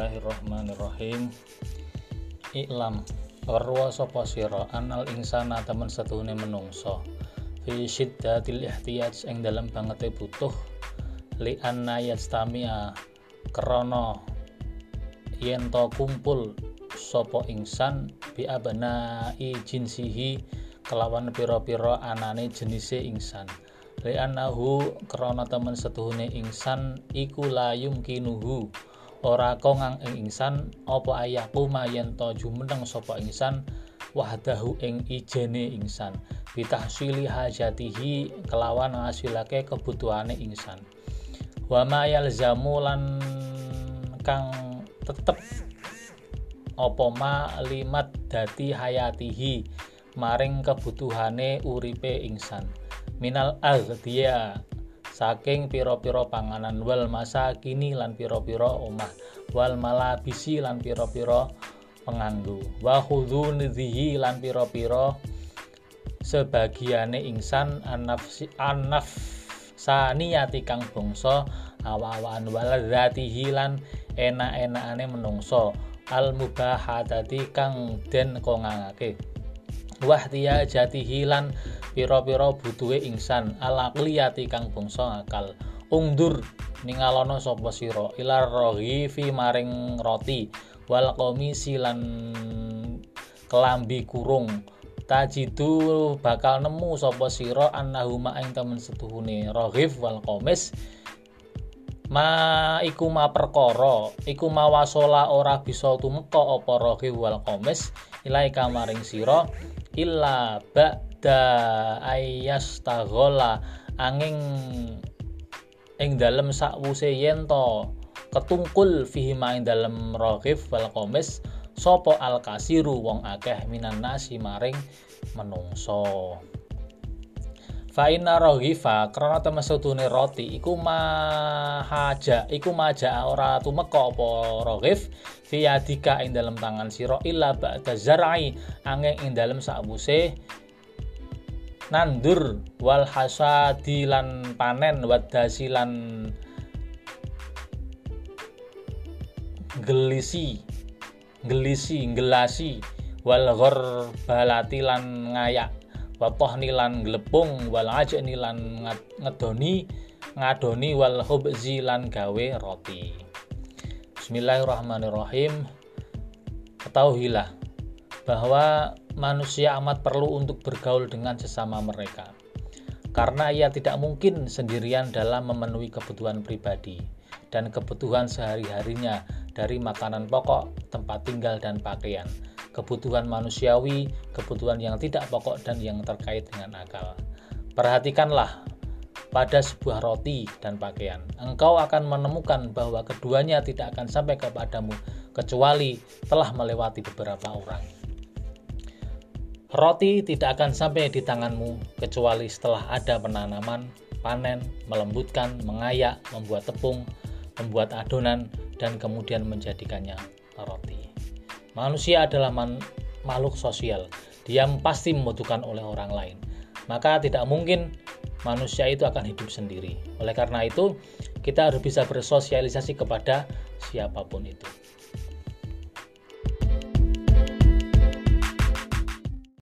Bismillahirrahmanirrahim. Iklam warwa sapa sira anal insana temen setune menungso. Fi syiddatil ihtiyaj ing dalam bangete butuh. Li anna yastamia krana yen to kumpul sapa insan bi abnai jinsihi kelawan pira-pira anane jenise insan li annahu krana temen setuhune insan iku layum kinuhu ora kongang ing insan apa ayaku mayen to jumeneng sapa insan wahdahu ing ijene insan bitahsili hajatihi kelawan ngasilake kebutuhane insan wa ma yalzamu lan kang tetep apa ma limat dati hayatihi maring kebutuhane uripe insan minal aghdiyah saking pira-pira panganan wal masa kini lan pira-pira omah wal malabisi lan pira-pira penganggo wa khudhunidhi lan pira-pira sebagiane insan anaf anaf saniyati kang bangsa awa-awaan waladzatihi lan enak-enakane menungso al mubahatati kang den kongangake wahtiya jati hilan piro-piro butuhe insan alakliyati kang bangsa akal. Ungdur ningalono sapa sira? Ilar rohi fi maring roti. Wal komisi lan kelambi kurung. Tajidu bakal nemu sapa sira annahuma ing temen setuhune. Rohif wal komis ma iku ma perkara. Iku mawasola ora bisa tumeka apa rohif wal komis ilai kamaring sira illa ba'da ayyastaghala angin ing dalem sakwuse yen to ketungkul fihi ing dalem raghif wal qamis sapa al kasiru wong akeh minan nasi maring menungso fa inna raghifa krana temesetune roti iku mahaja iku maja ora tumeka apa raghif fi ing tangan sira illa ba'da zar'i angin ing dalam sakwuse nandur wal hasadi lan panen wadasi lan gelisi gelisi gelasi wal balati lan ngayak watoh nilan glepung wal ajak nilan ngedoni ngadoni wal hubzi lan gawe roti. Bismillahirrahmanirrahim. Ketahuilah bahwa manusia amat perlu untuk bergaul dengan sesama mereka. Karena ia tidak mungkin sendirian dalam memenuhi kebutuhan pribadi dan kebutuhan sehari-harinya dari makanan pokok, tempat tinggal, dan pakaian kebutuhan manusiawi, kebutuhan yang tidak pokok dan yang terkait dengan akal. Perhatikanlah pada sebuah roti dan pakaian. Engkau akan menemukan bahwa keduanya tidak akan sampai kepadamu kecuali telah melewati beberapa orang. Roti tidak akan sampai di tanganmu kecuali setelah ada penanaman, panen, melembutkan, mengayak, membuat tepung, membuat adonan, dan kemudian menjadikannya roti. Manusia adalah man makhluk sosial. Dia pasti membutuhkan oleh orang lain. Maka tidak mungkin manusia itu akan hidup sendiri. Oleh karena itu, kita harus bisa bersosialisasi kepada siapa pun itu.